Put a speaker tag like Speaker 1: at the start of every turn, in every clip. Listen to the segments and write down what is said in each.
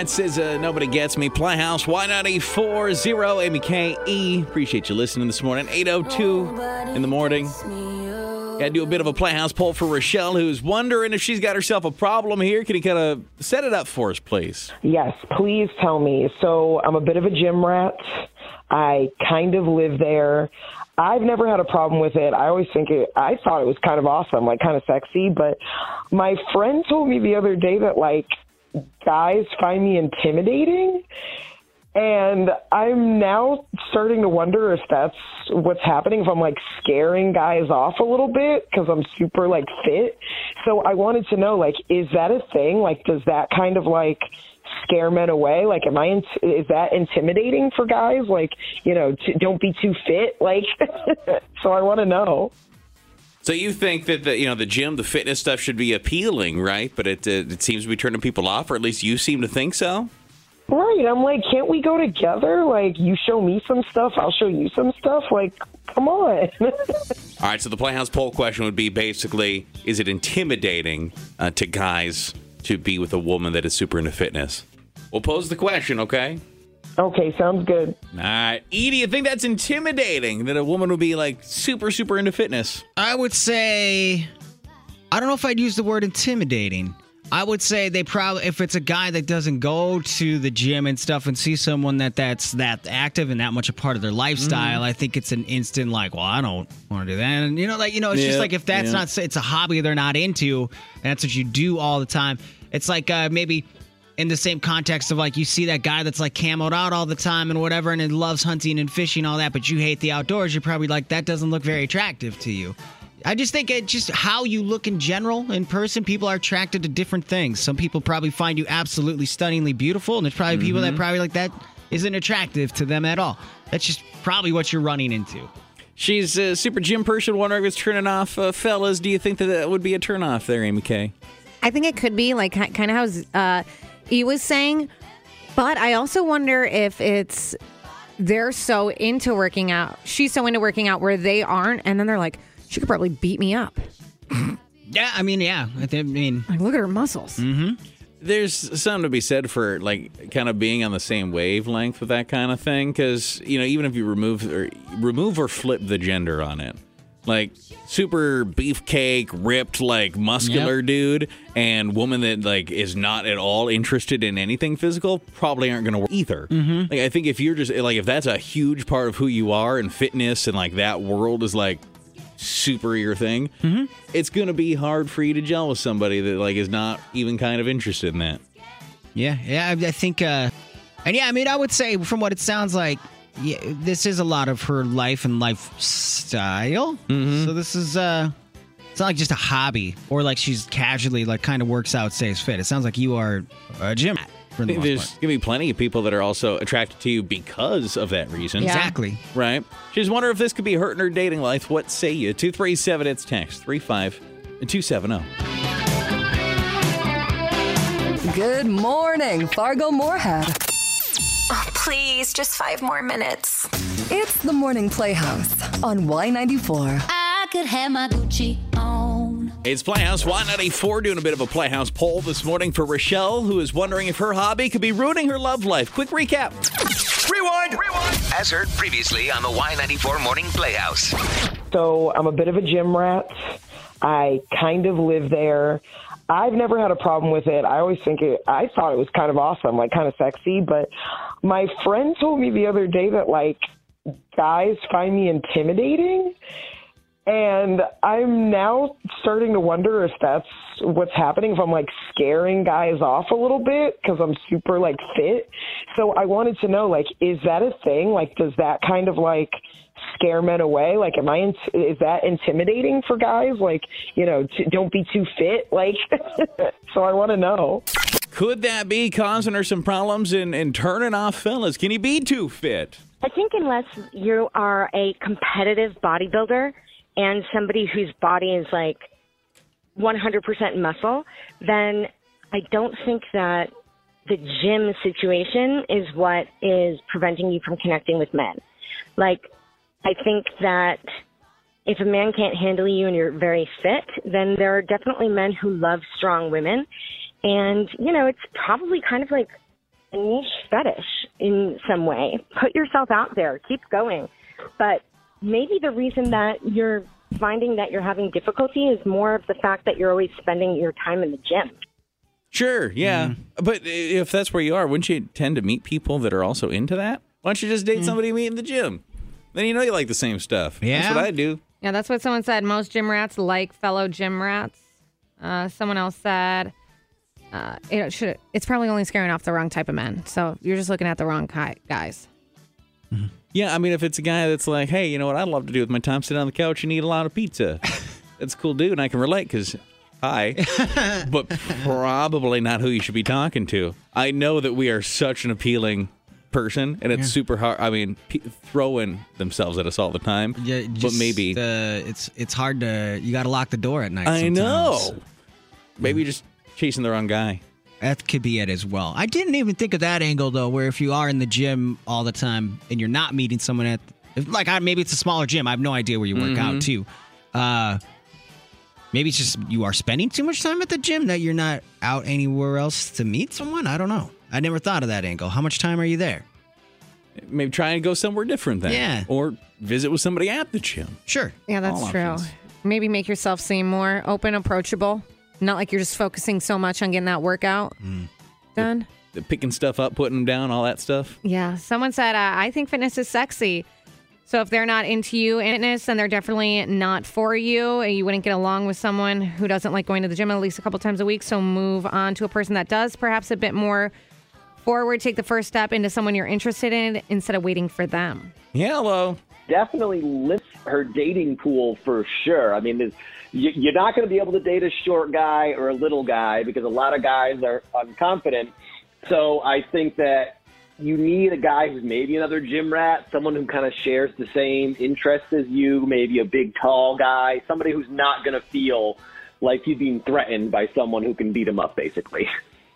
Speaker 1: That says uh, nobody gets me. Playhouse Y940 Amy K E. Appreciate you listening this morning. 802 in the morning. Got to do a bit of a Playhouse poll for Rochelle, who's wondering if she's got herself a problem here. Can you kind of set it up for us, please?
Speaker 2: Yes, please tell me. So I'm a bit of a gym rat. I kind of live there. I've never had a problem with it. I always think it, I thought it was kind of awesome, like kind of sexy. But my friend told me the other day that like guys find me intimidating. And I'm now starting to wonder if that's what's happening, if I'm like scaring guys off a little bit because I'm super like fit. So I wanted to know, like, is that a thing? Like, does that kind of like scare men away? Like, am I, in, is that intimidating for guys? Like, you know, t- don't be too fit. Like, so I want to know.
Speaker 1: So you think that the you know the gym, the fitness stuff should be appealing, right? But it uh, it seems to be turning people off, or at least you seem to think so.
Speaker 2: Right. I'm like, can't we go together? Like, you show me some stuff, I'll show you some stuff. Like, come on.
Speaker 1: All right. So the Playhouse poll question would be basically: Is it intimidating uh, to guys to be with a woman that is super into fitness? We'll pose the question, okay?
Speaker 2: Okay, sounds good.
Speaker 1: All right, Edie, you think that's intimidating that a woman would be like super, super into fitness?
Speaker 3: I would say, I don't know if I'd use the word intimidating. I would say they probably, if it's a guy that doesn't go to the gym and stuff and see someone that that's that active and that much a part of their lifestyle, I think it's an instant like, well, I don't want to do that. And you know, like you know, it's
Speaker 1: Yeah,
Speaker 3: just like if that's
Speaker 1: yeah.
Speaker 3: not, it's a hobby they're not into, and that's what you do all the time. It's like uh, maybe in the same context of like you see that guy that's like camoed out all the time and whatever and it loves hunting and fishing all that but you hate the outdoors you're probably like that doesn't look very attractive to you. I just think it just how you look in general in person people are attracted to different things. Some people probably find you absolutely stunningly beautiful and there's probably people that probably like that isn't attractive to them at all. That's just probably what you're running into.
Speaker 1: She's a super gym person, wondering if it's turning off. Uh, fellas, do you think that that would be a turnoff there, Amy K?
Speaker 4: I think it could be like kind of how uh, he was saying, but I also wonder if it's they're so into working out. She's so into working out where they aren't, and then they're like, she could probably beat me up.
Speaker 3: yeah i mean yeah i thi- I mean
Speaker 4: Like, look at her muscles. Mm-hmm.
Speaker 1: There's something to be said for like kind of being on the same wavelength with that kind of thing, because you know even if you remove or remove or flip the gender on it, like super beefcake, ripped, like muscular
Speaker 3: Yep.
Speaker 1: dude, and woman that like is not at all interested in anything physical, probably aren't going to work either. Mm-hmm. Like I think if you're just like if that's a huge part of who you are and fitness and like that world is like super your thing,
Speaker 3: Mm-hmm.
Speaker 1: it's gonna be hard for you to gel with somebody that like is not even kind of interested in that.
Speaker 3: Yeah, yeah, I, I think, uh, and yeah, I mean, I would say from what it sounds like, yeah, this is a lot of her life and lifestyle. So this is, uh, it's not like just a hobby or like she's casually like kind of works out, stays fit. It sounds like you are a gym rat for the
Speaker 1: think
Speaker 3: most
Speaker 1: there's
Speaker 3: part.
Speaker 1: gonna be plenty of people that are also attracted to you because of that reason.
Speaker 4: Yeah.
Speaker 3: Exactly.
Speaker 1: Right? She's wondering if this could be hurting her dating life. What say you? 237, it's text 35 and 270.
Speaker 5: Good morning, Fargo Moorhead.
Speaker 6: Please, just five more minutes.
Speaker 5: It's the Morning Playhouse on Y94.
Speaker 7: I could have my Gucci on.
Speaker 1: It's Playhouse Y94 doing a bit of a Playhouse poll this morning for Rochelle, who is wondering if her hobby could be ruining her love life. Quick recap.
Speaker 8: Rewind, rewind. As heard previously on the Y94 Morning Playhouse.
Speaker 2: So I'm a bit of a gym rat. I kind of live there. I've never had a problem with it. I always think it, I thought it was kind of awesome, like kind of sexy. But my friend told me the other day that like guys find me intimidating. And I'm now starting to wonder if that's what's happening, if I'm like scaring guys off a little bit because I'm super like fit. So I wanted to know, like, is that a thing? Like, does that kind of like scare men away? Like, am I, in, is that intimidating for guys? Like, you know, t- don't be too fit. Like, so I want to know.
Speaker 1: Could that be causing her some problems and, and turning off fellas? Can he be too fit?
Speaker 9: I think unless you are a competitive bodybuilder and somebody whose body is like 100% muscle, then I don't think that the gym situation is what is preventing you from connecting with men. Like, I think that if a man can't handle you and you're very fit, then there are definitely men who love strong women. And, you know, it's probably kind of like a niche fetish in some way. Put yourself out there. Keep going. But maybe the reason that you're finding that you're having difficulty is more of the fact that you're always spending your time in the gym.
Speaker 1: Sure, yeah.
Speaker 3: Mm-hmm.
Speaker 1: But if that's where you are, wouldn't you tend to meet people that are also into that? Why don't you just date somebody you meet in the gym? Then you know you like the same stuff. That's
Speaker 3: Yeah.
Speaker 1: what I do.
Speaker 4: Yeah, that's what someone said. Most gym rats like fellow gym rats. Uh, someone else said uh, it should. It's probably only scaring off the wrong type of men. So you're just looking at the wrong ki- guys.
Speaker 1: Yeah, I mean, if it's a guy that's like, hey, you know what I'd love to do with my time? Sit on the couch and eat a lot of pizza. That's a cool dude, and I can relate because hi, but probably not who you should be talking to. I know that we are such an appealing person, and it's super hard. I mean, p- throwing themselves at us all the time.
Speaker 3: Yeah,
Speaker 1: but maybe
Speaker 3: uh, it's it's hard to. You got to lock the door at night.
Speaker 1: I
Speaker 3: sometimes.
Speaker 1: know. Maybe just chasing the wrong guy.
Speaker 3: That could be it as well. I didn't even think of that angle though, where if you are in the gym all the time and you're not meeting someone at, like I, maybe it's a smaller gym. I have no idea where you work
Speaker 1: Mm-hmm.
Speaker 3: out too. Uh, maybe it's just you are spending too much time at the gym that you're not out anywhere else to meet someone. I don't know. I never thought of that angle. How much time are you there?
Speaker 1: Maybe try and go somewhere different then.
Speaker 3: Yeah.
Speaker 1: Or visit with somebody at the gym.
Speaker 3: Sure.
Speaker 4: Yeah, that's
Speaker 1: All
Speaker 4: true.
Speaker 1: options.
Speaker 4: Maybe make yourself seem more open, approachable. Not like you're just focusing so much on getting that workout done.
Speaker 1: The picking stuff up, putting them down, all that stuff.
Speaker 4: Yeah. Someone said, uh, I think fitness is sexy. So if they're not into you in fitness, then they're definitely not for you. You wouldn't get along with someone who doesn't like going to the gym at least a couple times a week. So move on to a person that does, perhaps a bit more forward. Take the first step into someone you're interested in instead of waiting for them.
Speaker 1: Yeah, Hello.
Speaker 10: definitely limits her dating pool for sure. I mean, there's- you- you're not going to be able to date a short guy or a little guy because a lot of guys are unconfident. So I think that you need a guy who's maybe another gym rat, someone who kind of shares the same interests as you, maybe a big, tall guy, somebody who's not going to feel like he's being threatened by someone who can beat him up, basically.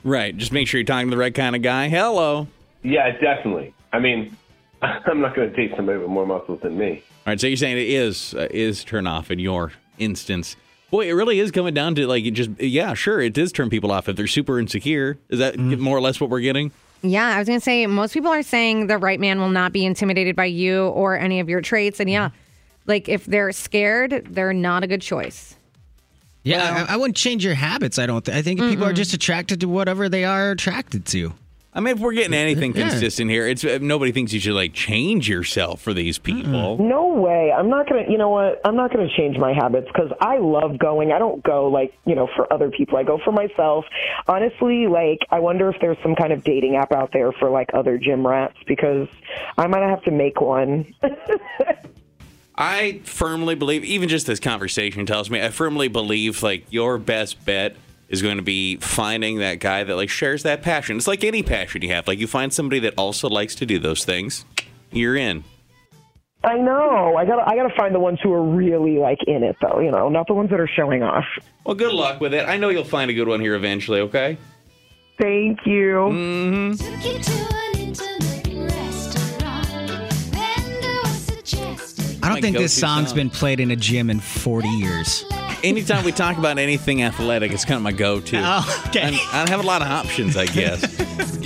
Speaker 1: Right. Just make sure you're talking to the right kind of guy. Hello.
Speaker 11: Yeah, definitely. I mean, I'm not going to date somebody with more muscles than me.
Speaker 1: All right, so you're saying it is uh, is turn off in your instance. Boy, it really is coming down to like it just yeah, sure, it does turn people off if they're super insecure. Is that mm. more or less what we're getting?
Speaker 4: Yeah, I was going to say most people are saying the right man will not be intimidated by you or any of your traits. And yeah, mm-hmm. like if they're scared, they're not a good choice.
Speaker 3: Yeah, I, I wouldn't change your habits. I don't. Th- I think people are just attracted to whatever they are attracted to.
Speaker 1: I mean, if we're getting anything
Speaker 3: Yeah.
Speaker 1: consistent here, it's uh, nobody thinks you should like change yourself for these people.
Speaker 2: No way. I'm not going to, you know what? I'm not going to change my habits because I love going. I don't go like, you know, for other people. I go for myself. Honestly, like, I wonder if there's some kind of dating app out there for like other gym rats because I might have to make one.
Speaker 1: I firmly believe, even just this conversation tells me, I firmly believe like your best bet is going to be finding that guy that like shares that passion. It's like any passion you have. Like you find somebody that also likes to do those things, you're in.
Speaker 2: I know. I got to I got to find the ones who are really like in it though, you know, not the ones that are showing off.
Speaker 1: Well, good luck with it. I know you'll find a good one here eventually, okay?
Speaker 2: Thank you.
Speaker 1: Mm-hmm.
Speaker 3: I don't think this
Speaker 1: go-to
Speaker 3: song's
Speaker 1: song.
Speaker 3: been played in a gym in 40 years.
Speaker 1: Anytime we talk about anything athletic, it's kind of my go-to.
Speaker 3: Oh, okay.
Speaker 1: I'm- I have a lot of options, I guess.